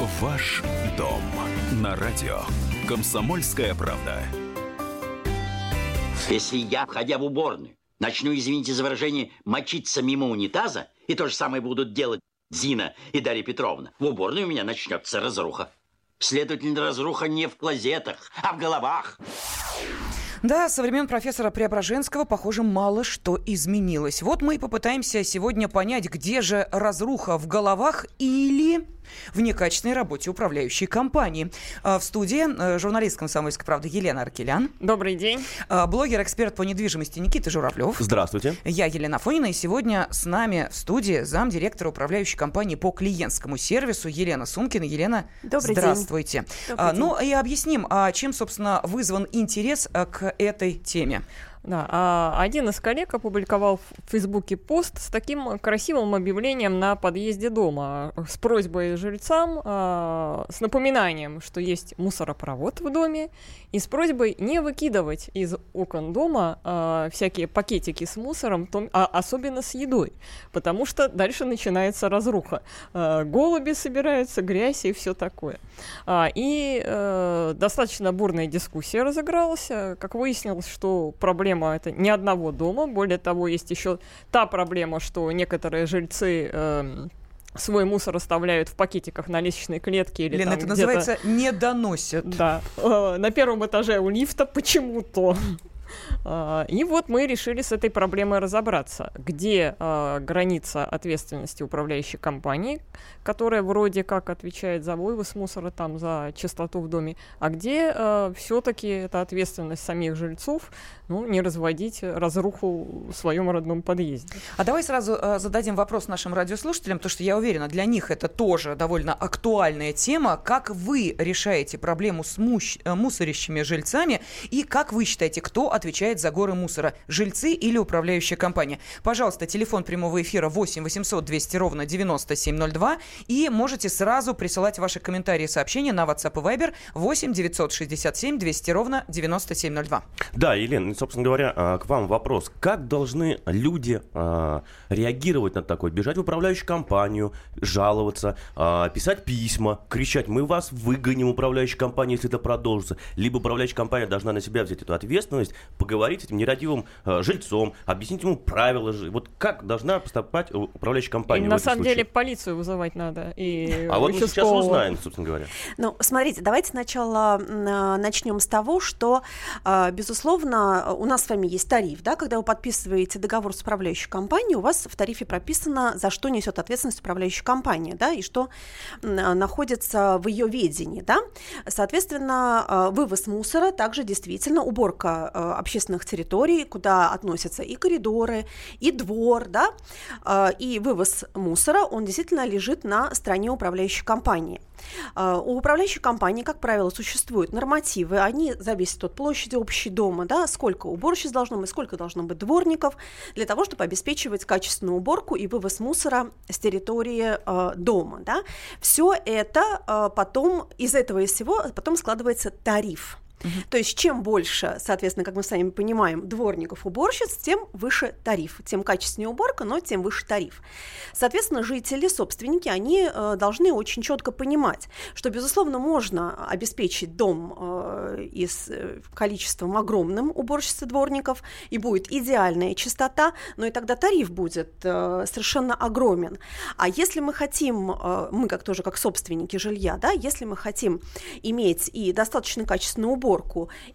Ваш дом на радио. Комсомольская правда. Если я, входя в уборную, начну, извините за выражение, мочиться мимо унитаза, и то же самое будут делать Зина и Дарья Петровна, в уборной у меня начнется разруха. Следовательно, разруха не в клозетах, а в головах. Да, со времен профессора Преображенского, похоже, мало что изменилось. Вот мы и попытаемся сегодня понять, где же разруха в головах или в некачественной работе управляющей компании. А, в студии э, журналист «Комсомольской правды» Елена Аркелян. Добрый день. А, блогер-эксперт по недвижимости Никита Журавлев. Здравствуйте. Я Елена Фонина, и сегодня с нами в студии замдиректора управляющей компании по клиентскому сервису Елена Сумкина. Елена, Добрый здравствуйте. День. Добрый а, день. Ну и объясним, а чем, собственно, вызван интерес а, к этой теме. Да, а один из коллег опубликовал в Фейсбуке пост с таким красивым объявлением на подъезде дома с просьбой жильцам, а, с напоминанием, что есть мусоропровод в доме, и с просьбой не выкидывать из окон дома а, всякие пакетики с мусором, том- а особенно с едой, потому что дальше начинается разруха. А, голуби собираются, грязь и все такое. А, и э, достаточно бурная дискуссия разыгралась. Э, Как выяснилось, что проблема это не одного дома. Более того, есть еще та проблема, что некоторые жильцы эм, свой мусор оставляют в пакетиках на лестничной клетке или Лена, там это называется «не доносят». Да, э, на первом этаже у лифта почему-то. А, И вот мы решили с этой проблемой разобраться, где а, граница ответственности управляющей компании, которая вроде как отвечает за вывоз мусора, там, за чистоту в доме, а где все-таки это ответственность самих жильцов, ну, не разводить разруху в своем родном подъезде. А давай сразу зададим вопрос нашим радиослушателям, потому что я уверена, для них это тоже довольно актуальная тема. Как вы решаете проблему с э, мусорящими жильцами и как вы считаете, кто отвечает за горы мусора, жильцы или управляющая компания? Пожалуйста, телефон прямого эфира 8 800 200 ровно 9702 и можете сразу присылать ваши комментарии и сообщения на WhatsApp и Viber 8 967 200 ровно 9702. Да, Елена, собственно говоря, а, к вам вопрос. Как должны люди а, реагировать на такое? Бежать в управляющую компанию, жаловаться, а, писать письма, кричать, мы вас выгоним, управляющая компания, если это продолжится. Либо управляющая компания должна на себя взять эту ответственность, поговорить с этим нерадивым а, жильцом, объяснить ему правила. Вот как должна поступать у- управляющая компания И в на этом самом случае? деле полицию вызывать надо. И А вот мы сейчас узнаем, собственно говоря. Ну, смотрите, давайте сначала а, начнем с того, что, а, безусловно, у нас с вами есть тариф, да, когда вы подписываете договор с управляющей компанией, у вас в тарифе прописано, за что несет ответственность управляющая компания, да, и что находится в ее ведении, да. Соответственно, вывоз мусора, также действительно уборка а, общественных территорий, куда относятся и коридоры, и двор, да, а, и вывоз мусора, он действительно лежит на стороне управляющей компании. А, У управляющей компании, как правило, существуют нормативы, они зависят от площади общей дома, да, сколько уборщиц должно быть, сколько должно быть дворников, для того, чтобы обеспечивать качественную уборку и вывоз мусора с территории э, дома, да. Все это э, потом, из этого из всего потом складывается тариф. То есть чем больше, соответственно, как мы с вами понимаем, дворников, уборщиц, тем выше тариф. Тем качественнее уборка, но тем выше тариф. Соответственно, жители, собственники, они э, должны очень четко понимать, что, безусловно, можно обеспечить дом э, и с э, количеством огромным уборщиц и дворников, и будет идеальная чистота, но и тогда тариф будет э, совершенно огромен. А если мы хотим, э, мы как тоже как собственники жилья, да, если мы хотим иметь и достаточно качественную уборку,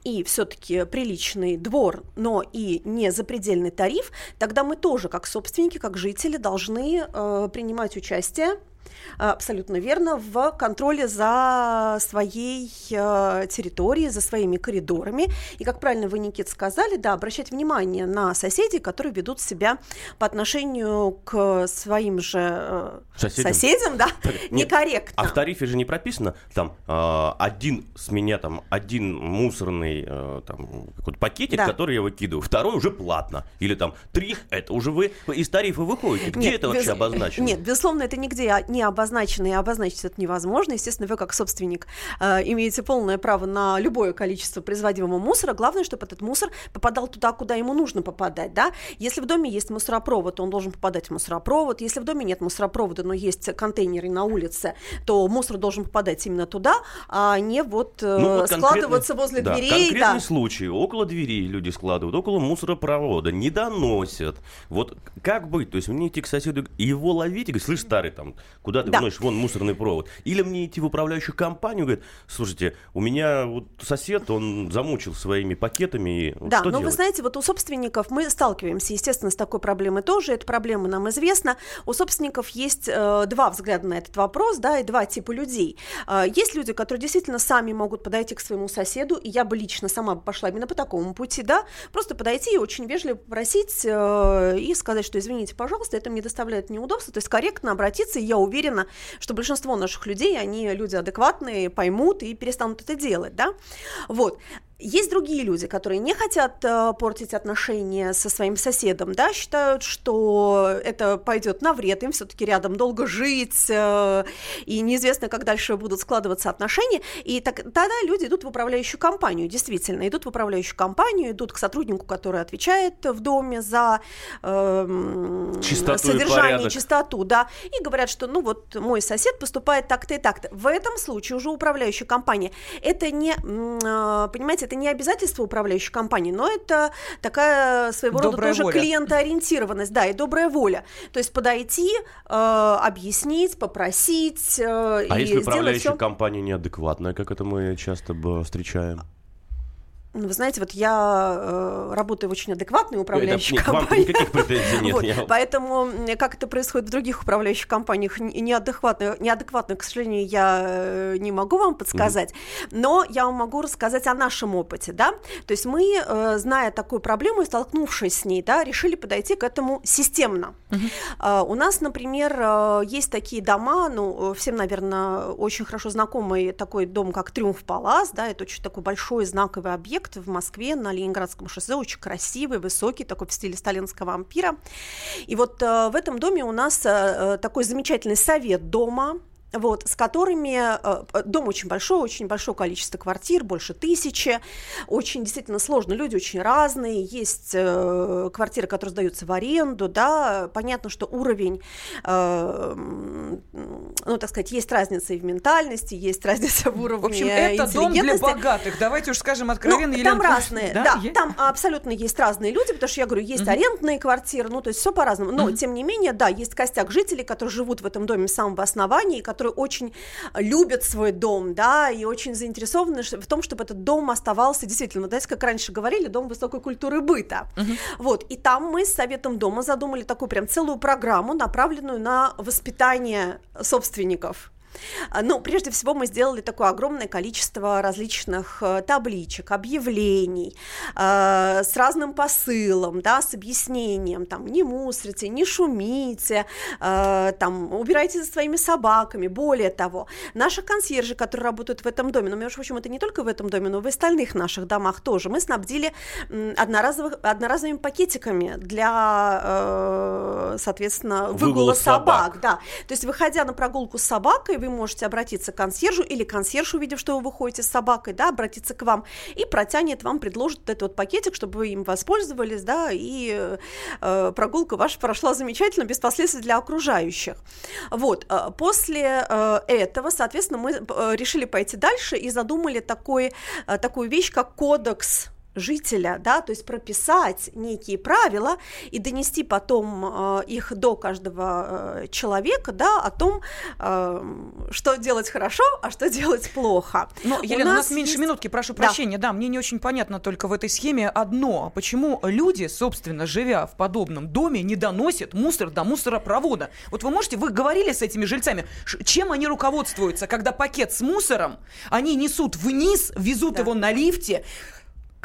и все-таки приличный двор, но и не запредельный тариф, тогда мы тоже как собственники, как жители должны э, принимать участие абсолютно верно, в контроле за своей э, территорией, за своими коридорами. И, как правильно вы, Никит, сказали, да, обращать внимание на соседей, которые ведут себя по отношению к своим же э, Соседям? соседям да, Нет, некорректно. А в тарифе же не прописано, там, э, один с меня, там, один мусорный, там, какой-то пакетик, Да. который я выкидываю, второй уже платно. Или там, три, это уже вы из тарифа выходите. Где Нет, это вообще без- обозначено? Нет, безусловно, это нигде а, не обозначено, и обозначить это невозможно. Естественно, вы как собственник э, имеете полное право на любое количество производимого мусора. Главное, чтобы этот мусор попадал туда, куда ему нужно попадать, да. Если в доме есть мусоропровод, то он должен попадать в мусоропровод. Если в доме нет мусоропровода, но есть контейнеры на улице, то мусор должен попадать именно туда, а не вот, э, ну, вот складываться возле да, дверей. Конкретный да. случай. Около дверей люди складывают, около мусоропровода, не доносят. Вот как быть? То есть мне идти к соседу, его ловить и говорить, слышь, старый, там, куда ты да. вносишь вон мусорный провод? Или мне идти в управляющую компанию, говорит, слушайте, у меня вот сосед, он замучил своими пакетами. И да, что но делать? вы знаете, вот у собственников мы сталкиваемся, естественно, с такой проблемой тоже. Эта проблема нам известна. У собственников есть э, два взгляда на этот вопрос, да, и два типа людей. Э, есть люди, которые действительно сами могут подойти к своему соседу, и я бы лично сама пошла именно по такому пути, да, просто подойти и очень вежливо попросить э, и сказать, что извините, пожалуйста, это мне доставляет неудобства, то есть корректно обратиться, и я уверена, что большинство наших людей, они люди адекватные, поймут и перестанут это делать, да, вот. Есть другие люди, которые не хотят э, портить отношения со своим соседом, да, считают, что это пойдет на вред, им все-таки рядом долго жить, э, и неизвестно, как дальше будут складываться отношения. И так, тогда люди идут в управляющую компанию, действительно, идут в управляющую компанию, идут к сотруднику, который отвечает в доме за э, содержание, чистоту, да, и говорят, что, ну вот, мой сосед поступает так-то и так-то. В этом случае уже управляющая компания. Это не, э, понимаете, это не обязательство управляющей компании, но это такая своего добрая рода тоже воля. клиентоориентированность, да, и добрая воля. То есть подойти, э, объяснить, попросить. Э, а и если управляющая все... компания неадекватная, как это мы часто встречаем? Вы знаете, вот я э, работаю в очень адекватной управляющей это, компании. никаких претензий нет. вот, я... Поэтому, как это происходит в других управляющих компаниях, неадекватно, неадекватно, к сожалению, я э, не могу вам подсказать. Mm-hmm. Но я вам могу рассказать о нашем опыте, да. То есть мы, э, зная такую проблему и столкнувшись с ней, да, решили подойти к этому системно. Mm-hmm. Э, у нас, например, э, есть такие дома, ну, всем, наверное, очень хорошо знакомый такой дом, как Триумф Палас, да, это очень такой большой знаковый объект, объект в Москве на Ленинградском шоссе, очень красивый, высокий, такой в стиле сталинского ампира. И вот э, в этом доме у нас э, э такой замечательный совет дома, вот, с которыми э, э, дом очень большой, очень большое количество квартир, больше тысячи, очень действительно сложно, люди очень разные, есть э, квартиры, которые сдаются в аренду, да, понятно, что уровень, ну, так сказать, есть разница и в ментальности, есть разница в уровне В общем, это дом для богатых, давайте уж скажем откровенно. Ну, там разные, да, да там абсолютно есть разные люди, потому что я говорю, есть арендные квартиры, ну, то есть все по-разному, но, тем не менее, да, есть костяк жителей, которые живут в этом доме с самого основания, которые которые очень любят свой дом, да, и очень заинтересованы в том, чтобы этот дом оставался действительно, знаете, как раньше говорили, дом высокой культуры быта. Uh-huh. Вот, и там мы с Советом дома задумали такую прям целую программу, направленную на воспитание собственников ну, прежде всего, мы сделали такое огромное количество различных э, табличек, объявлений э, с разным посылом, да, с объяснением, там, не мусорите, не шумите, э, там, убирайте за своими собаками. Более того, наши консьержи, которые работают в этом доме, ну, между прочим, это не только в этом доме, но и в остальных наших домах тоже, мы снабдили одноразовых, одноразовыми пакетиками для, э, соответственно, выгула, выгула собак. собак. Да. То есть, выходя на прогулку с собакой, вы можете обратиться к консьержу или консьерж, увидев, что вы выходите с собакой, да, обратиться к вам и протянет вам, предложит этот вот пакетик, чтобы вы им воспользовались, да, и э, прогулка ваша прошла замечательно, без последствий для окружающих. Вот, э, после э, этого, соответственно, мы э, решили пойти дальше и задумали такой, э, такую вещь, как кодекс жителя, да, то есть прописать некие правила и донести потом э, их до каждого э, человека, да, о том, э, что делать хорошо, а что делать плохо. Но, Елена, у нас, у нас меньше есть... минутки, прошу да. прощения, да, мне не очень понятно только в этой схеме одно, почему люди, собственно, живя в подобном доме, не доносят мусор до мусоропровода. Вот вы можете, вы говорили с этими жильцами, чем они руководствуются, когда пакет с мусором они несут вниз, везут да. его на лифте,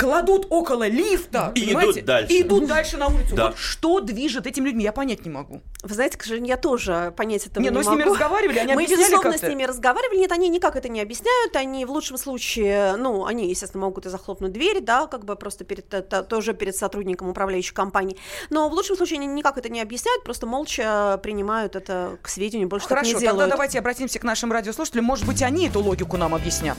кладут около лифта, И идут дальше. И идут дальше на улицу. Да. Вот что движет этими людьми, я понять не могу. Вы знаете, к сожалению, я тоже понять этого Не, не, ну с ними разговаривали, они Мы, объясняли безусловно, как-то? с ними разговаривали. Нет, они никак это не объясняют. Они в лучшем случае, ну, они, естественно, могут и захлопнуть дверь, да, как бы просто перед, это, тоже перед сотрудником управляющей компании. Но в лучшем случае они никак это не объясняют, просто молча принимают это к сведению, больше так Хорошо, не тогда делают. давайте обратимся к нашим радиослушателям. Может быть, они эту логику нам объяснят.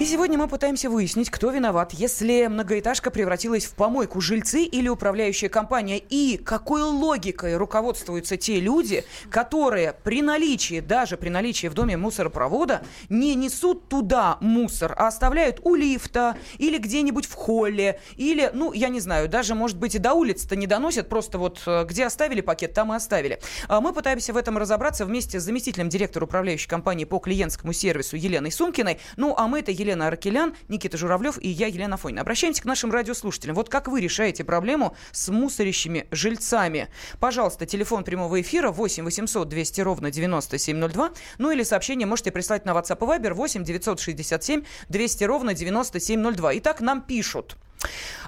И сегодня мы пытаемся выяснить, кто виноват, если многоэтажка превратилась в помойку, жильцы или управляющая компания, и какой логикой руководствуются те люди, которые при наличии, даже при наличии в доме мусоропровода, не несут туда мусор, а оставляют у лифта или где-нибудь в холле, или, ну, я не знаю, даже, может быть, и до улицы-то не доносят, просто вот э, где оставили пакет, там и оставили. А Мы пытаемся в этом разобраться вместе с заместителем директора управляющей компании по клиентскому сервису Еленой Сумкиной. Ну, а мы это Елена Аркелян, Никита Журавлев и я, Елена Фойна. Обращаемся к нашим радиослушателям. Вот как вы решаете проблему с мусорящими жильцами? Пожалуйста, телефон прямого эфира 8 800 200 ровно 9702. Ну или сообщение можете прислать на WhatsApp и Viber 8 967 200 ровно 9702. Итак, нам пишут.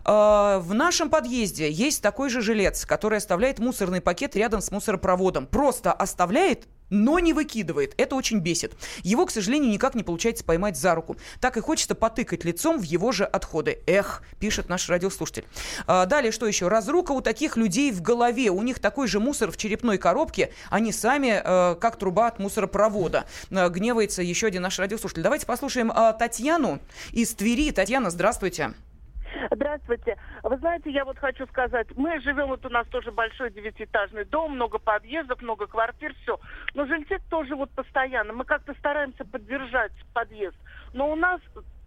Э, В нашем подъезде есть такой же жилец, который оставляет мусорный пакет рядом с мусоропроводом. Просто оставляет но не выкидывает. Это очень бесит. Его, к сожалению, никак не получается поймать за руку. Так и хочется потыкать лицом в его же отходы. Эх, пишет наш радиослушатель. А, далее, что еще? Разрука у таких людей в голове. У них такой же мусор в черепной коробке. Они сами э, как труба от мусоропровода. Э, гневается еще один наш радиослушатель. Давайте послушаем э, Татьяну из Твери. Татьяна, здравствуйте. Здравствуйте. Вы знаете, я вот хочу сказать, мы живем, вот у нас тоже большой девятиэтажный дом, много подъездов, много квартир, все. Но жильцы тоже вот постоянно. Мы как-то стараемся поддержать подъезд. Но у нас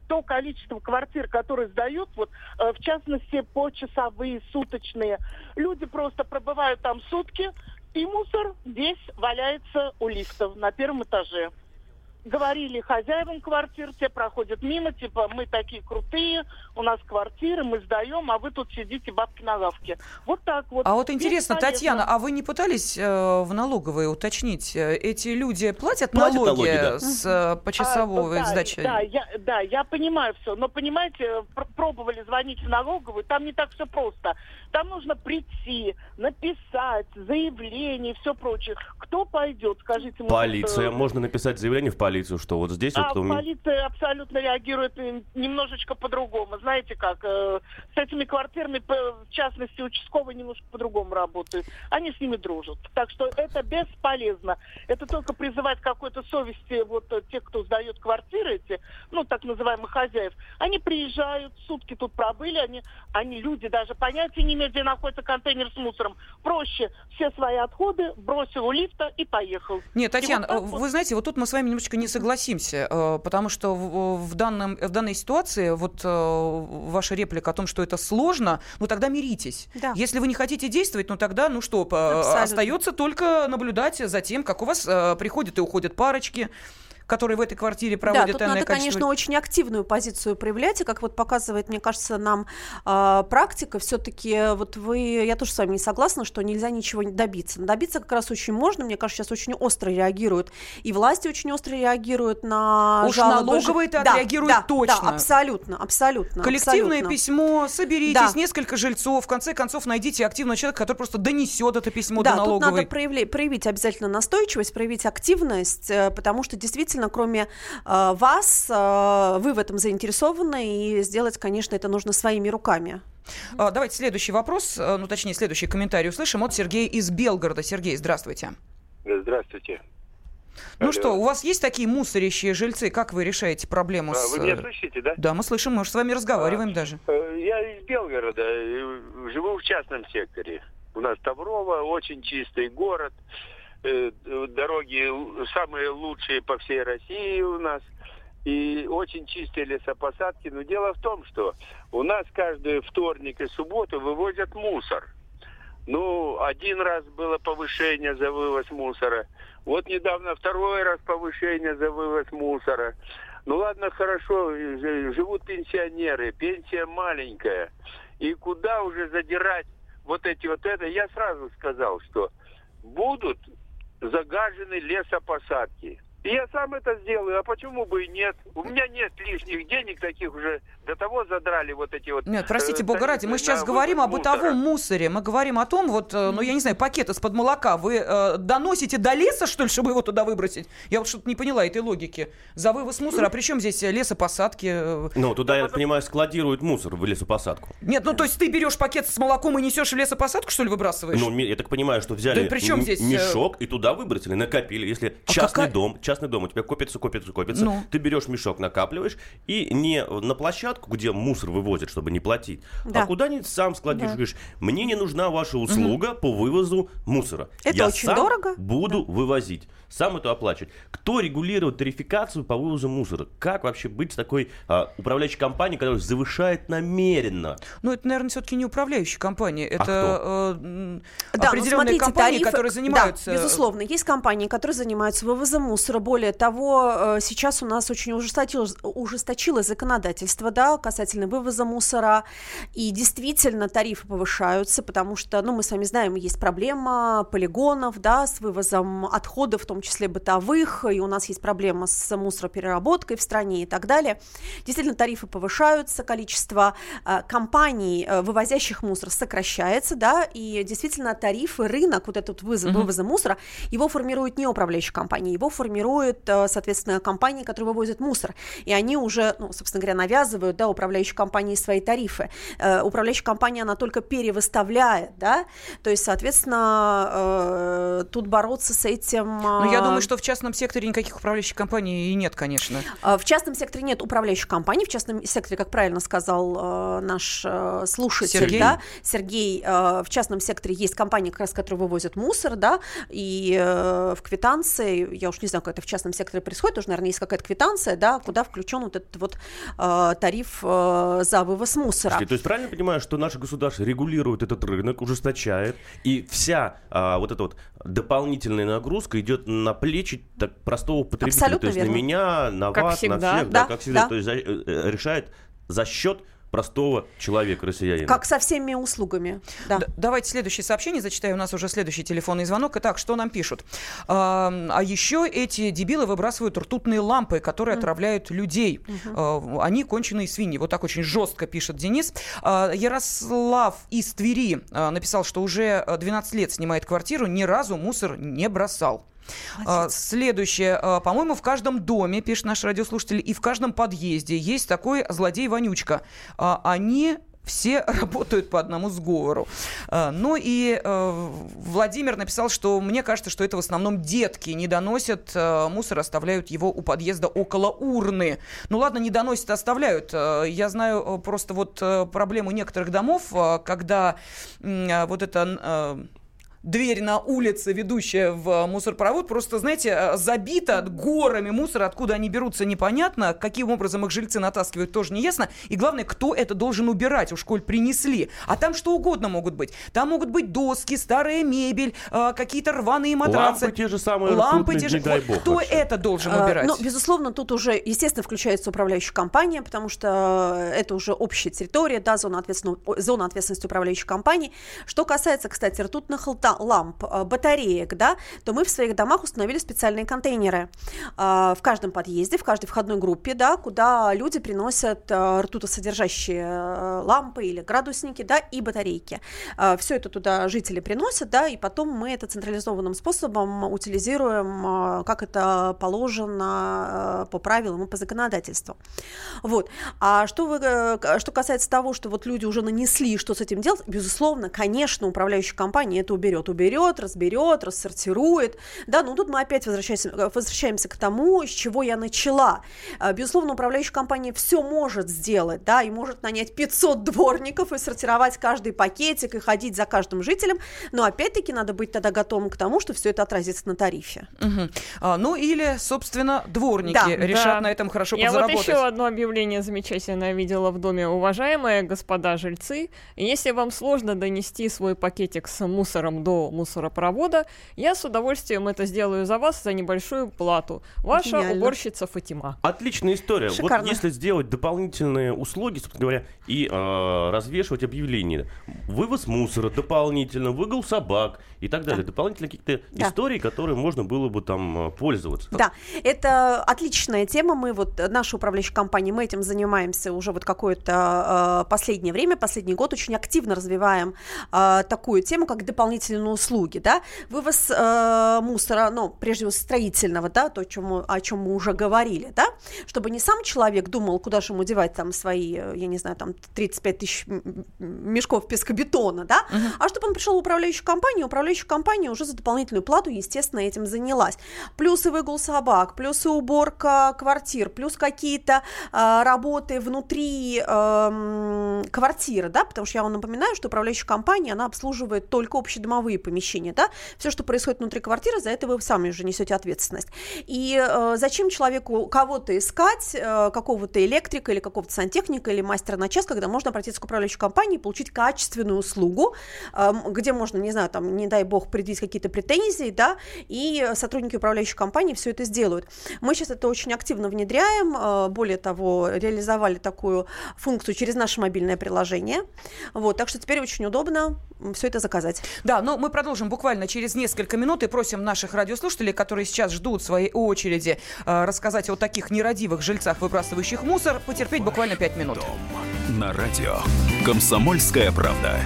то количество квартир, которые сдают, вот, э, в частности, почасовые, суточные, люди просто пробывают там сутки, и мусор весь валяется у лифтов на первом этаже говорили хозяевам квартир, те проходят мимо, типа, мы такие крутые, у нас квартиры, мы сдаем, а вы тут сидите бабки на лавке. Вот так вот. А вот интересно, Бесполезно. Татьяна, а вы не пытались э, в налоговые уточнить, э, эти люди платят, Платят налоги, налоги, да. с э, почасовой А, да, сдачи? Да, я, да, я понимаю все, но понимаете, пр- пробовали звонить в налоговую, там не так все просто. Там нужно прийти, написать заявление и все прочее. Кто пойдет, скажите мне. Полиция. э, Можно написать заявление в полицию, что вот здесь А вот... полиция абсолютно реагирует немножечко по-другому. Знаете как, э, с этими квартирами, в частности, участковые немножко по-другому работают. Они с ними дружат. Так что это бесполезно. Это только призывать к какой-то совести вот э, тех, кто сдает квартиры эти, ну, так называемых хозяев. Они приезжают, сутки тут пробыли, они, они люди даже понятия не имеют, где находится контейнер с мусором. Проще все свои отходы бросил у лифта и поехал. Нет, Татьяна, И вот э, вот. вы знаете, вот тут мы с вами немножечко не согласимся, э, потому что в, в данном, в данной ситуации вот э, ваша реплика о том, что это сложно, ну тогда миритесь. Да. Если вы не хотите действовать, ну тогда, ну что, Абсолютно. остается только наблюдать за тем, как у вас э, приходят и уходят парочки, которые в этой квартире Да, проводят тут энное надо, количество конечно, очень активную позицию проявлять, и как вот показывает, мне кажется, нам а, практика, все-таки вот вы, я тоже с вами не согласна, что нельзя ничего добиться. Добиться как раз очень можно, мне кажется, сейчас очень остро реагируют, и власти очень остро реагируют на Уж жалобы. налоговые-то Да, отреагируют да, точно. Да, абсолютно, абсолютно. Коллективное абсолютно. письмо, соберитесь, Да. несколько жильцов, в конце концов найдите активного человека, который просто донесет это письмо Да, до тут налоговой. надо проявля- проявить обязательно настойчивость, проявить активность, э, потому что действительно, кроме э, вас, э, вы в этом заинтересованы, и сделать, конечно, это нужно своими руками. А, давайте следующий вопрос, э, ну точнее следующий комментарий услышим от Сергея из Белгорода. Сергей, здравствуйте. Здравствуйте. Ну Алло. что, у вас есть такие мусорящие жильцы? Как вы решаете проблему А, с... Вы меня э, слышите, да? Да, мы слышим, мы уже с вами разговариваем А. даже. Э, Я из Белгорода, э, живу в частном секторе. У нас Таврово, очень чистый город. Э, Дороги самые лучшие по всей России у нас. И очень чистые лесопосадки. Но дело в том, что у нас каждый вторник и субботу вывозят мусор. Ну, один раз было повышение за вывоз мусора. Вот недавно второй раз повышение за вывоз мусора. Ну ладно, хорошо, живут пенсионеры, пенсия маленькая. И куда уже задирать вот эти вот это? Я сразу сказал, что будут загажены лесопосадки. И я сам это сделаю, а почему бы и нет? У меня нет лишних денег таких уже, до того задрали вот эти вот... Нет, простите, э, бога ради, мы сейчас говорим о бытовом мусоре. Мы говорим о том, вот, э, ну, я не знаю, пакет из-под молока вы э, доносите до леса, что ли, чтобы его туда выбросить? Я вот что-то не поняла этой логики. За вывоз мусора, а при чем здесь лесопосадки? э? Ну, туда, я так понимаю, складируют мусор в лесопосадку. Нет, ну, то есть ты берешь пакет с молоком и несешь в лесопосадку, что ли, выбрасываешь? Ну, я так понимаю, что взяли Да при чем здесь, э, мешок и туда выбросили, накопили. Если А частный какая- дом, частный дом, у тебя копится, копится, копится, Ну. ты берешь мешок, накапливаешь, и не на площадку, где мусор вывозят, чтобы не платить, Да. а куда-нибудь сам складируешь, говоришь, мне не нужна ваша услуга по вывозу мусора. Это Я очень сам дорого. буду вывозить, сам это оплачивать. Кто регулирует тарификацию по вывозу мусора? Как вообще быть с такой а, управляющей компанией, которая завышает намеренно? Ну, это, наверное, все-таки не управляющая компания. Это кто? э, Да, ну, определенные смотрите, компании, тарифы- которые занимаются... Да, безусловно, есть компании, которые занимаются вывозом мусора. Более того, э, сейчас у нас очень ужесточилось, ужесточилось законодательство, да, касательно вывоза мусора. И действительно тарифы повышаются, потому что, ну, мы с вами знаем, есть проблема полигонов, да, с вывозом отходов, в том числе бытовых, и у нас есть проблема с мусоропереработкой в стране и так далее. Действительно, тарифы повышаются, количество э, компаний, э, вывозящих мусор, сокращается, да, и действительно тарифы, рынок вот этот вывоз, вывоза мусора, его формирует не управляющая компания, его формирует, э, соответственно, компании, которые вывозят мусор. И они уже, ну, собственно говоря, навязывают, да, управляющей компании свои тарифы. Э, Управляющая компания, она только перевыставляет, да, то есть, соответственно, э, тут бороться с этим... Ну, я думаю, что в частном секторе никаких управляющих компаний и нет, конечно. В частном секторе нет управляющих компаний. В частном секторе, как правильно сказал наш слушатель, Сергей. да, Сергей, в частном секторе есть компании, как раз, которые вывозят мусор, да, и в квитанции, я уж не знаю, как это в частном секторе происходит, тоже, наверное, есть какая-то квитанция, да, куда включен вот этот вот э, тариф э, за вывоз мусора. Слушайте, то есть правильно я понимаю, что наше государство регулирует этот рынок, ужесточает, и вся а, вот эта вот дополнительная нагрузка идет на плечи так, простого потребителя. Абсолютно то есть верно. на меня, на Как вас, всегда. на всех, Да, как всегда. да. То есть за- э, э, решает за счет простого человека, россиянина. Как со всеми услугами, да. Давайте следующее сообщение зачитаю. У нас уже следующий телефонный звонок. Итак, что нам пишут? А, а еще эти дебилы выбрасывают ртутные лампы, которые отравляют людей. А, они конченые свиньи. Вот так очень жестко пишет Денис. А, Ярослав из Твери а, написал, что уже а, 12 лет снимает квартиру, ни разу мусор не бросал. А, Следующее. А, По-моему, в каждом доме, пишет наш радиослушатель, и в каждом подъезде есть такой злодей-вонючка. А, Они все работают по одному сговору. Ну и Владимир написал, что мне кажется, что это в основном детки не доносят мусор, оставляют его у подъезда около урны. Ну ладно, не доносят, оставляют. Я знаю просто вот проблему некоторых домов, когда вот это... э, дверь на улице, ведущая в мусоропровод, просто, знаете, э, забита горами мусора, откуда они берутся, непонятно, каким образом их жильцы натаскивают, тоже не ясно, и главное, кто это должен убирать, уж коль принесли. А там что угодно могут быть. Там могут быть доски, старая мебель, э, какие-то рваные матрацы. Лампы те же самые Лампы те же. не дай Вот бог кто вообще. это должен А, убирать? Ну, безусловно, тут уже, естественно, включается управляющая компания, потому что это уже общая территория, да, зона, ответственного- о, зона ответственности управляющей компании. Что касается, кстати, ртутных та- ламп, э, батареек, да, то мы в своих домах установили специальные контейнеры э, в каждом подъезде, в каждой входной группе, да, куда люди приносят э, ртутосодержащие лампы или градусники, да, и батарейки. Все это туда жители приносят, да, и потом мы это централизованным способом утилизируем, как это положено по правилам и по законодательству. Вот. А что, вы, что касается того, что вот люди уже нанесли, что с этим делать, безусловно, конечно, управляющая компания это уберет, уберет, разберет, рассортирует, да, но тут мы опять возвращаемся, возвращаемся к тому, с чего я начала. Безусловно, управляющая компания все может сделать, да, и может нанять 500 дворников и сортировать каждый пакетик и ходить за каждым жителем, но опять-таки надо быть тогда готовым к тому, что все это отразится на тарифе. Угу. А, ну или, собственно, дворники да, решат да. на этом хорошо Я подзаработать. Я вот еще одно объявление замечательное видела в доме. Уважаемые господа жильцы, если вам сложно донести свой пакетик с мусором до мусоропровода, я с удовольствием это сделаю за вас за небольшую плату. Ваша Гениально. уборщица Фатима. Отличная история. Шикарно. Вот если сделать дополнительные услуги, собственно говоря, и э, развешивать объявления, вывоз мусора дополнительно, выгул собак и так далее, да. дополнительные какие-то да. истории, которые можно было бы там э, пользоваться. Да, это отличная тема. Мы вот, наша управляющая компания, мы этим занимаемся уже вот какое-то э, последнее время, последний год очень активно развиваем э, такую тему, как дополнительные услуги, да, вывоз э, мусора, ну, прежде всего строительного, да, то, о чем, мы, о чем мы уже говорили, да, чтобы не сам человек думал, куда же ему девать там свои, э, я не знаю, там 35 тысяч мешков пескобетона, да, uh-huh. а чтобы он пришел в управляющую компанию, управляющая компания уже за дополнительную плату, естественно, этим занялась. Плюс и выгул собак, плюс и уборка квартир, плюс какие-то э, работы внутри э, квартиры, да, потому что я вам напоминаю, что управляющая компания, она обслуживает только общедомовые помещения, да, все, что происходит внутри квартиры, за это вы сами уже несете ответственность. И э, зачем человеку кого-то искать, э, какого-то электрика или какого-то сантехника или мастера на час, когда можно обратиться к управляющей компании и получить качественную услугу, э, где можно, не знаю, там, не дай бог, предъявить какие-то претензии, да, и сотрудники управляющей компании все это сделают. Мы сейчас это очень активно внедряем, э, более того, реализовали такую функцию через наше мобильное приложение, вот, так что теперь очень удобно все это заказать. Да, но мы продолжим буквально через несколько минут и просим наших радиослушателей, которые сейчас ждут своей очереди, э, рассказать о таких нерадивых жильцах, выбрасывающих мусор, потерпеть буквально пять минут. Дом на радио. Комсомольская правда.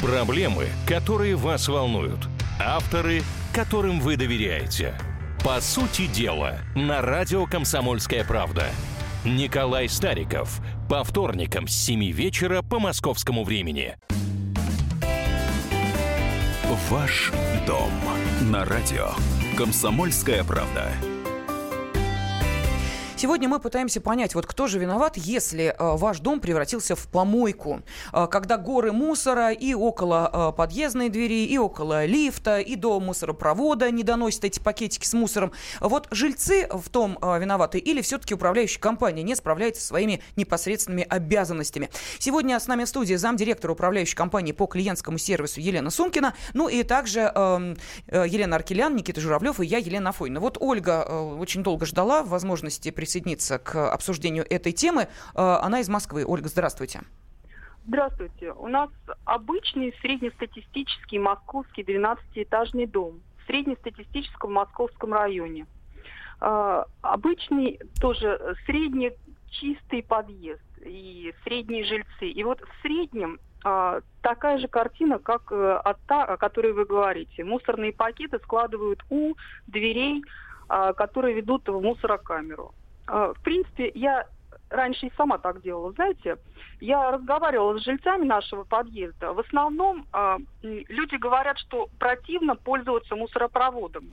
Проблемы, которые вас волнуют. Авторы, которым вы доверяете. По сути дела, на радио «Комсомольская правда». Николай Стариков. По вторникам с 7 вечера по московскому времени. Ваш дом на радио. Комсомольская правда. Сегодня мы пытаемся понять, вот кто же виноват, если э, ваш дом превратился в помойку, э, когда горы мусора и около э, подъездной двери, и около лифта, и до мусоропровода не доносят эти пакетики с мусором. Вот жильцы в том виноваты или все-таки управляющая компания не справляется со своими непосредственными обязанностями? Сегодня с нами в студии замдиректора управляющей компании по клиентскому сервису Елена Сумкина, ну и также эм, Елена Аркелян, Никита Журавлев и я, Елена Афойна. Вот Ольга очень долго ждала возможности присоединиться к обсуждению этой темы. Э, она из Москвы. Ольга, здравствуйте. Здравствуйте. У нас обычный среднестатистический московский 12-этажный дом в среднестатистическом московском районе. Э, обычный тоже средний чистый подъезд и средние жильцы. И вот в среднем э, такая же картина, как от та, о которой вы говорите. Мусорные пакеты складывают у дверей, которые ведут в мусорокамеру. А, в принципе, я раньше и сама так делала, знаете. Я разговаривала с жильцами нашего подъезда. В основном э, люди говорят, что противно пользоваться мусоропроводом.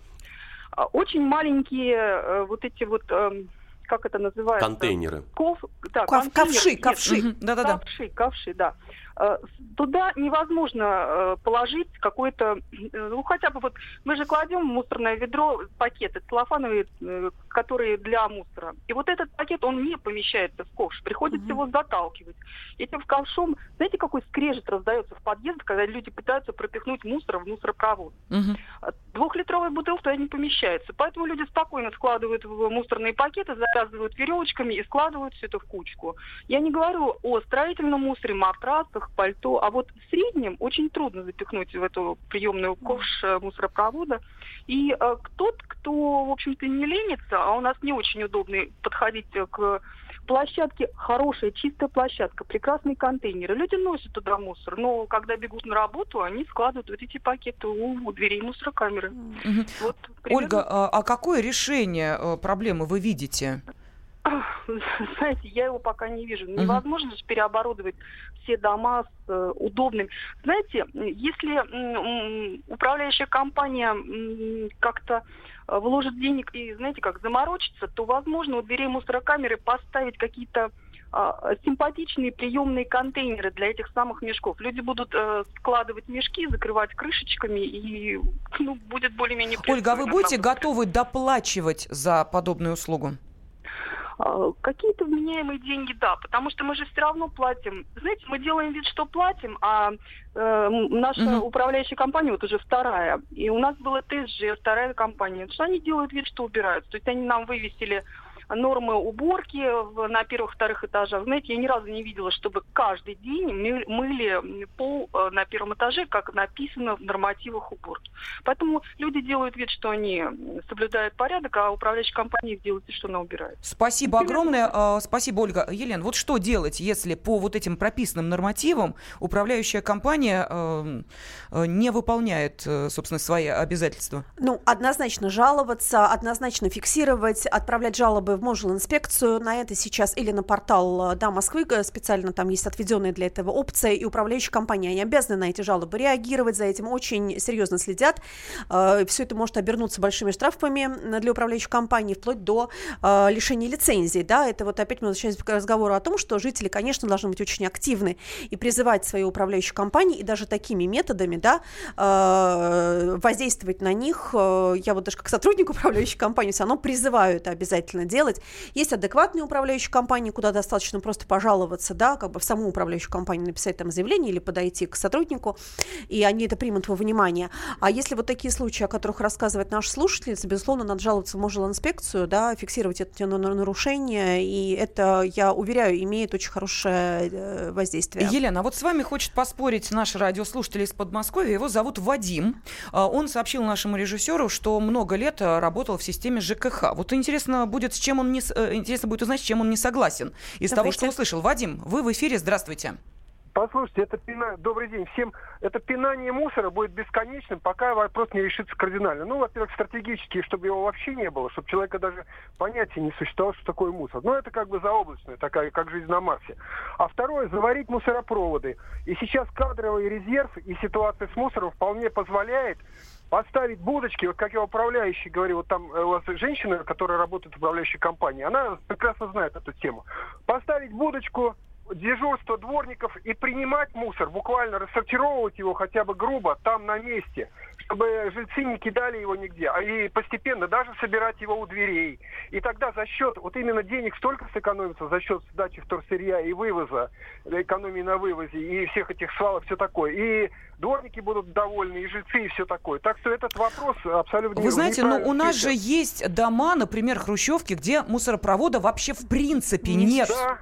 Э, очень маленькие э, вот эти вот, э, как это называется? Контейнеры. Ков, да, Ков, ковши, ковши. Да-да-да. Ковши, ковши, да. Э, туда невозможно э, положить какой-то, э, ну хотя бы вот мы же кладем в мусорное ведро пакеты целлофановые, которые для мусора. И вот этот пакет, он не помещается в ковш, приходится mm-hmm. его заталкивать. Этим ковшом, знаете, какой скрежет раздается в подъездах, когда люди пытаются пропихнуть мусор в мусоропровод. Mm-hmm. Двухлитровая бутылка туда не помещается. Поэтому люди спокойно складывают в мусорные пакеты, завязывают веревочками и складывают все это в кучку. Я не говорю о строительном мусоре, матрасах, ботинках, пальто. А вот в среднем очень трудно запихнуть в эту приемную ковш э, мусоропровода. И э, тот, кто, в общем-то, не ленится, а у нас не очень удобно подходить э, к площадке, хорошая, чистая площадка, прекрасные контейнеры. Люди носят туда мусор, но когда бегут на работу, они складывают вот эти пакеты у, у дверей мусорокамеры. Мгм. Вот, примерно Ольга, а, а какое решение э, проблемы вы видите? Знаете, я его пока не вижу. Невозможно же переоборудовать все дома с э, удобными. Знаете, если управляющая компания как-то э, вложит денег и, знаете, как заморочится, то, возможно, у дверей мусорокамеры поставить какие-то а, симпатичные приемные контейнеры для этих самых мешков. Люди будут э, складывать мешки, закрывать крышечками, и ну, будет более-менее... Ольга, а вы будете готовы доплачивать за подобную услугу? А, Какие-то вменяемые деньги, да, потому что мы же все равно платим. Знаете, мы делаем вид, что платим, а э, наша Мгм. управляющая компания, вот уже вторая, и у нас была ТСЖ, вторая компания, что они делают вид, что убирают. То есть они нам вывесили нормы уборки на первых-вторых этажах. Знаете, я ни разу не видела, чтобы каждый день мы- мыли пол э, на первом этаже, как написано в нормативах уборки. Поэтому люди делают вид, что они соблюдают порядок, а управляющая компания делает вид, что она убирает. Спасибо огромное. а, Спасибо, Ольга. Елена, вот что делать, если по вот этим прописанным нормативам управляющая компания э, э, не выполняет, собственно, свои обязательства? Ну, однозначно жаловаться, однозначно фиксировать, отправлять жалобы в инспекцию на это сейчас или на портал э, «Да, Москвы», э, специально там есть отведенная для этого опция, и управляющие компании, они обязаны на эти жалобы реагировать, за этим очень серьезно следят. Все это может обернуться большими штрафами э, для управляющих компаний, вплоть до э, лишения лицензии, да, это вот опять мы возвращаемся к разговору о том, что жители, конечно, должны быть очень активны и призывать свои управляющие компании, и даже такими методами, да, э, воздействовать на них. Э, Я вот даже как сотрудник управляющей компании все равно призываю это обязательно делать. Есть адекватные управляющие компании, куда достаточно просто пожаловаться, да, как бы в саму управляющую компанию написать там заявление или подойти к сотруднику, и они это примут во внимание. А если вот такие случаи, о которых рассказывает наш слушательница, безусловно, надо жаловаться в инспекцию, да, фиксировать эти на- на- нарушения, и это, я уверяю, имеет очень хорошее э, воздействие. Елена, а вот с вами хочет поспорить наш радиослушатель из Подмосковья. Его зовут Вадим. А, Он сообщил нашему режиссеру, что много лет а, работал в системе ЖКХ. Вот интересно будет, с чем он не, э, интересно будет узнать, с чем он не согласен. Из того, Давайте. что услышал. Вадим, вы в эфире. Здравствуйте. Послушайте, это пина... добрый день всем. Это пинание мусора будет бесконечным, пока вопрос не решится кардинально. Ну, во-первых, стратегически, чтобы его вообще не было, чтобы человека даже понятия не существовало, что такое мусор. Но это как бы заоблачная, такая, как жизнь на Марсе. А второе, заварить мусоропроводы. И сейчас кадровый резерв и ситуация с мусором вполне позволяет поставить будочки, вот как я управляющий говорю, вот там э, у вас женщина, которая работает в управляющей компании, она прекрасно знает эту тему. Поставить будочку, дежурство дворников и принимать мусор, буквально рассортировывать его хотя бы грубо там на месте, чтобы жильцы не кидали его нигде, а и постепенно даже собирать его у дверей. И тогда за счет, вот именно денег столько сэкономится за счет сдачи вторсырья и вывоза, экономии на вывозе и всех этих свалок, все такое. И дворники будут довольны, и жильцы, и все такое. Так что этот вопрос абсолютно Вы знаете, ну неправильно у нас же есть дома, например, хрущевки, где мусоропровода вообще в принципе нет. Да,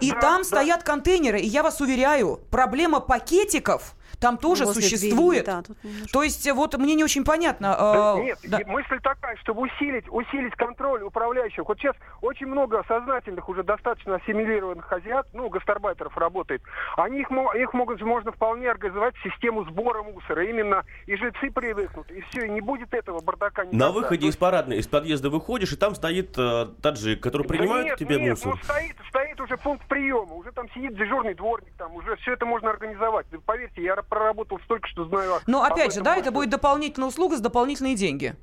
И да, там да. стоят контейнеры, и я вас уверяю, проблема пакетиков там тоже Возле двери, существует. да, тут немножко. То есть вот мне не очень понятно. Да э, Нет, да. мысль такая, чтобы усилить, усилить контроль управляющих. Вот сейчас очень много сознательных, уже достаточно ассимилированных азиат, ну, гастарбайтеров работает. Они их, их могут, можно вполне организовать систему сбора мусора. Именно и жильцы привыкнут, и все, и не будет этого бардака никогда. На выходе из парадной, из подъезда выходишь, и там стоит э, таджик, который Да принимает нет, у тебя нет, мусор. ну стоит, стоит уже пункт приема, уже там сидит дежурный дворник, там уже все это можно организовать. Да Поверьте, я проработал столько, что знаю. Но об опять же, этом да, это будет дополнительная услуга за дополнительные деньги.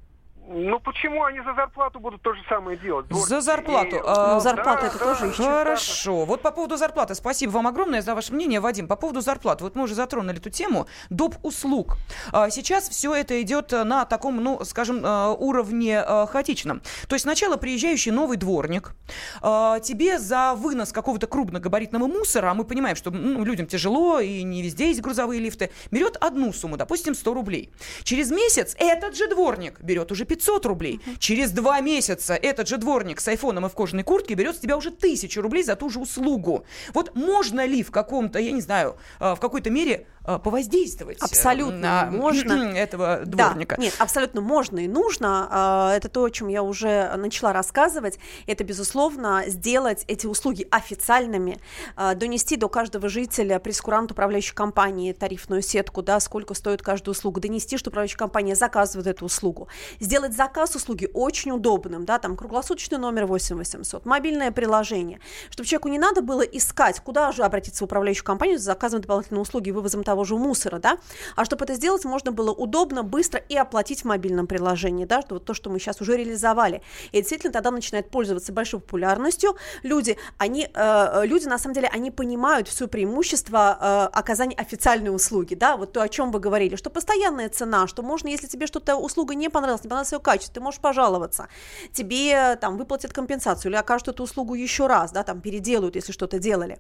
Ну почему они за зарплату будут то же самое делать? За дворники? зарплату. И- А, Ну, зарплата Да, это да. тоже еще. Хорошо. Вот по поводу зарплаты. Спасибо вам огромное за ваше мнение, Вадим. По поводу зарплаты. Вот мы уже затронули эту тему. Доп. услуг. А, Сейчас все это идет на таком, ну, скажем, э, уровне хаотичном. То есть сначала приезжающий новый дворник тебе за вынос какого-то крупногабаритного мусора, а мы понимаем, что ну, людям тяжело и не везде есть грузовые лифты, берет одну сумму, допустим, 100 рублей. Через месяц этот же дворник берет уже 500 500 рублей. Через два месяца этот же дворник с айфоном и в кожаной куртке берет с тебя уже тысячу рублей за ту же услугу. Вот можно ли в каком-то, я не знаю, э, в какой-то мере повоздействовать э, Абсолютно на можно. этого дворника? Да, нет, абсолютно можно и нужно. А, Это то, о чем я уже начала рассказывать. Это, безусловно, сделать эти услуги официальными, донести до каждого жителя, прескурант управляющей компании тарифную сетку, да, сколько стоит каждая услуга, донести, что управляющая компания заказывает эту услугу. Сделать заказ услуги очень удобным, да, там круглосуточный номер 8800, мобильное приложение, чтобы человеку не надо было искать, куда же обратиться в управляющую компанию за заказом дополнительной услуги, вывозом того же мусора, да, а чтобы это сделать можно было удобно, быстро и оплатить в мобильном приложении, да, вот то, что мы сейчас уже реализовали. И действительно тогда начинает пользоваться большой популярностью. Люди, они, э, люди на самом деле, они понимают все преимущество э, оказания официальной услуги, да, вот то, о чем вы говорили, что постоянная цена, что можно, если тебе что-то услуга не понравилась, не понравилось ее качество, ты можешь пожаловаться, тебе там выплатят компенсацию или окажут эту услугу еще раз, да, там переделают, если что-то делали.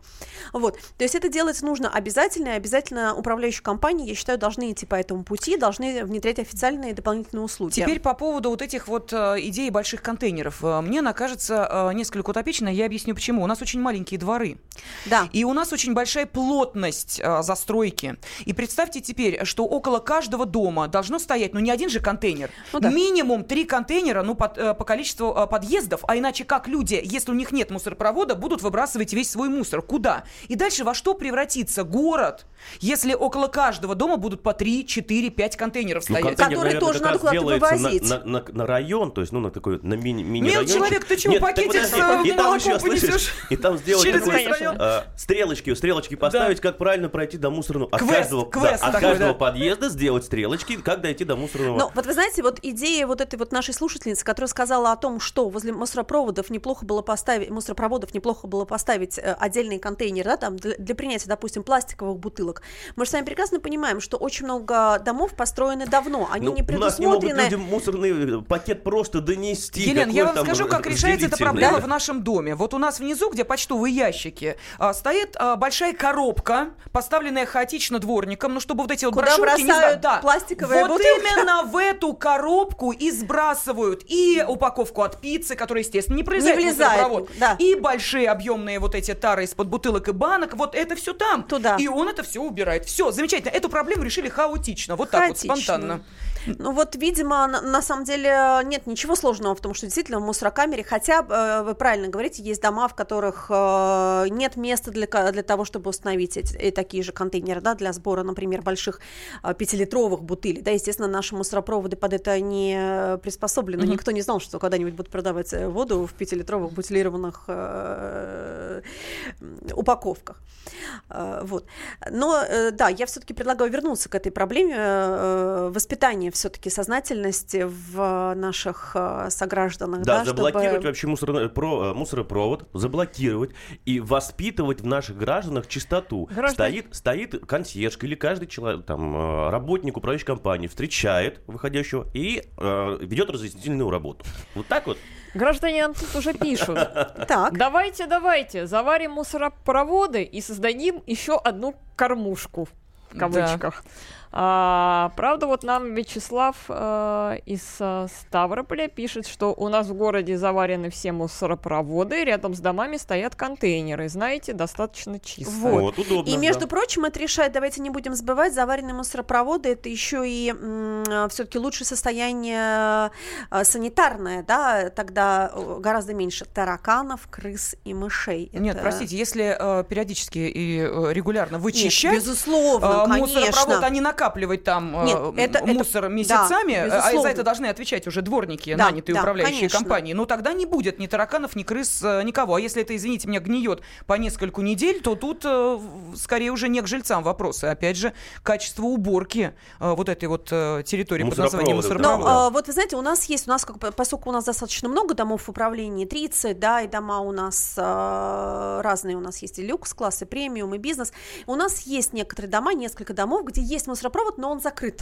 Вот, то есть это делать нужно обязательно, и обязательно управляющие компании, я считаю, должны идти по этому пути, должны внедрять официальные дополнительные услуги. Теперь по поводу вот этих вот э, идей больших контейнеров. Э, Мне она кажется э, несколько утопично, я объясню почему. У нас очень маленькие дворы. Да. И у нас очень большая плотность застройки. И представьте теперь, что около каждого дома должно стоять, ну не один же контейнер, Ну да. минимум три контейнера, ну э, по количеству подъездов, а иначе как люди, если у них нет мусоропровода, будут выбрасывать весь свой мусор? Куда? И дальше во что превратится город, если около каждого дома будут по 3, 4, 5 контейнеров Ну, стоять? контейнер, Которые наверное, тоже надо куда-то делается на- вывозить. На, на- на район, то есть, ну, на такой, на мини, мини Мил райончик. человек, ты чего, Нет, так пакетик подожди, с, э, и там молоком еще, слышишь, понесешь? и там сделать Через такой, район. э, стрелочки, стрелочки поставить, как правильно пройти до мусорного. От Квест, каждого, да, квест от такой, каждого да. подъезда сделать стрелочки, как дойти до мусорного. Ну, вот вы знаете, вот идея вот этой вот нашей слушательницы, которая сказала о том, что возле мусоропроводов неплохо было поставить, мусоропроводов неплохо было поставить э, отдельный контейнер, да, там, для, для принятия, допустим, пластиковых бутылок. Мы же с вами прекрасно понимаем, что очень много домов построены давно, они Ну, не у нас не могут предусмотрены... люди мусорный э, пакет просто донести. Елена, какой я вам там скажу, как решается эта проблема в нашем доме. Вот у нас внизу, где почтовые ящики, а, стоит а, большая коробка, поставленная хаотично дворником, ну, чтобы вот эти вот Куда брошюрки не бросают сбра- да. пластиковые Вот бутылки. именно в эту коробку и сбрасывают и упаковку от пиццы, которая, естественно, не пролезает Не влезает, да. и большие объемные вот эти тары из-под бутылок и банок, вот это все там. Туда. И он это все убирает. Все, замечательно. Эту проблему решили хаотично, вот так вот, Хаотично. спонтанно. Ну вот, видимо, на, на самом деле нет ничего сложного в том, что действительно в мусорокамере, хотя, э, вы правильно говорите, есть дома, в которых э, нет места для, для того, чтобы установить эти, э, такие же контейнеры, да, для сбора, например, больших э, пятилитровых бутылей. Да, естественно, наши мусоропроводы под это не э, приспособлены. Мгм. Никто не знал, что когда-нибудь будут продавать э, воду в пятилитровых бутилированных э, упаковках. Э, Вот. Но э, да, я все-таки предлагаю вернуться к этой проблеме э, воспитания все-таки сознательности в наших э, согражданах. Да, Да, заблокировать чтобы... вообще про- э, мусоропровод, заблокировать и воспитывать в наших гражданах чистоту. Граждан- Стоит, стоит консьержка или каждый человек, там, э, работник управляющей компании встречает выходящего и э, ведет разъяснительную работу. Вот так вот. Граждане нам тут уже пишут. Так. Давайте, давайте, заварим мусоропроводы и создадим еще одну кормушку в кавычках. А, правда, вот нам Вячеслав э, из э, Ставрополя пишет, что у нас в городе заварены все мусоропроводы, рядом с домами стоят контейнеры. Знаете, достаточно чисто. Вот. Вот, удобно. И, между да. прочим, это решает, давайте не будем забывать, заваренные мусоропроводы, это еще и все-таки лучшее состояние э, санитарное, да, тогда э, гораздо меньше тараканов, крыс и мышей. Нет, Это- простите, если э, периодически и э, регулярно Нет, вычищать, безусловно, а, конечно. мусоропровод, а не накапливать там э, Нет, это- это- мусор да, месяцами, а безусловно. за это должны отвечать уже дворники, Да, нанятые да, управляющие конечно. компании. Ну тогда не будет ни тараканов, ни крыс, э, никого. А если это, извините меня, гниет по нескольку недель, то тут э, скорее уже не к жильцам вопросы. Опять же, качество уборки э, вот этой вот э, территории под названием Мусоропровода, мусоропровод. Но а, вот вы знаете, у нас есть, у нас, как, поскольку у нас достаточно много домов в управлении, 30, да, и дома у нас а, разные, у нас есть и люкс, классы премиум, и бизнес. У нас есть некоторые дома, несколько домов, где есть мусоропровод, но он закрыт.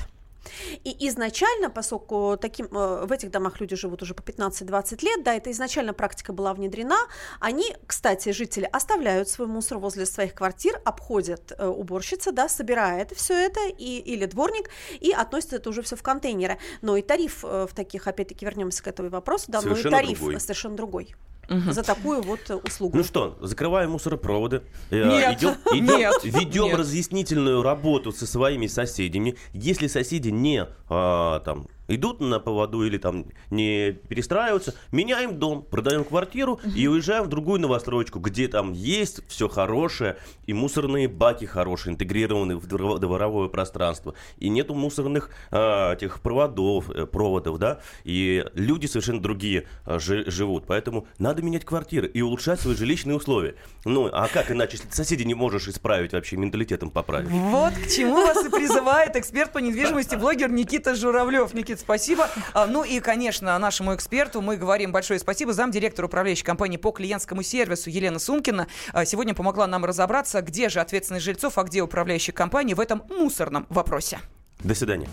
И изначально, поскольку таким, э, в этих домах люди живут уже по 15-20 лет, да, это изначально практика была внедрена, они, кстати, жители оставляют свой мусор возле своих квартир, обходят э, уборщица, да, собирает все это, и, или дворник, и относит это уже все в контейнеры. Но и тариф э, в таких, опять-таки, вернемся к этому вопросу, да, но и тариф другой. совершенно другой за такую вот э, услугу. Ну что, закрываем мусоропроводы. Нет. идем- идем- Нет. Ведем Нет. разъяснительную работу со своими соседями. Если соседи не а, там идут на поводу или там не перестраиваются, меняем дом, продаем квартиру и уезжаем в другую новостройку, где там есть все хорошее, и мусорные баки хорошие, интегрированы в дворо- дворовое пространство, и нету мусорных а, этих проводов, э, проводов, да, и люди совершенно другие жи- живут, поэтому надо менять квартиры и улучшать свои жилищные условия. Ну, а как иначе, если ты соседей не можешь исправить вообще, менталитетом поправить? Вот к чему вас и призывает эксперт по недвижимости, блогер Никита Журавлев. Никит, спасибо. А, Ну и, конечно, нашему эксперту мы говорим большое спасибо. Замдиректора управляющей компании по клиентскому сервису Елена Сумкина а, сегодня помогла нам разобраться, где же ответственность жильцов, а где управляющей компании в этом мусорном вопросе. До свидания.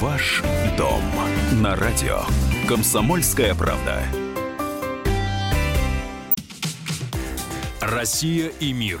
Ваш дом на радио. Комсомольская правда. Россия и мир.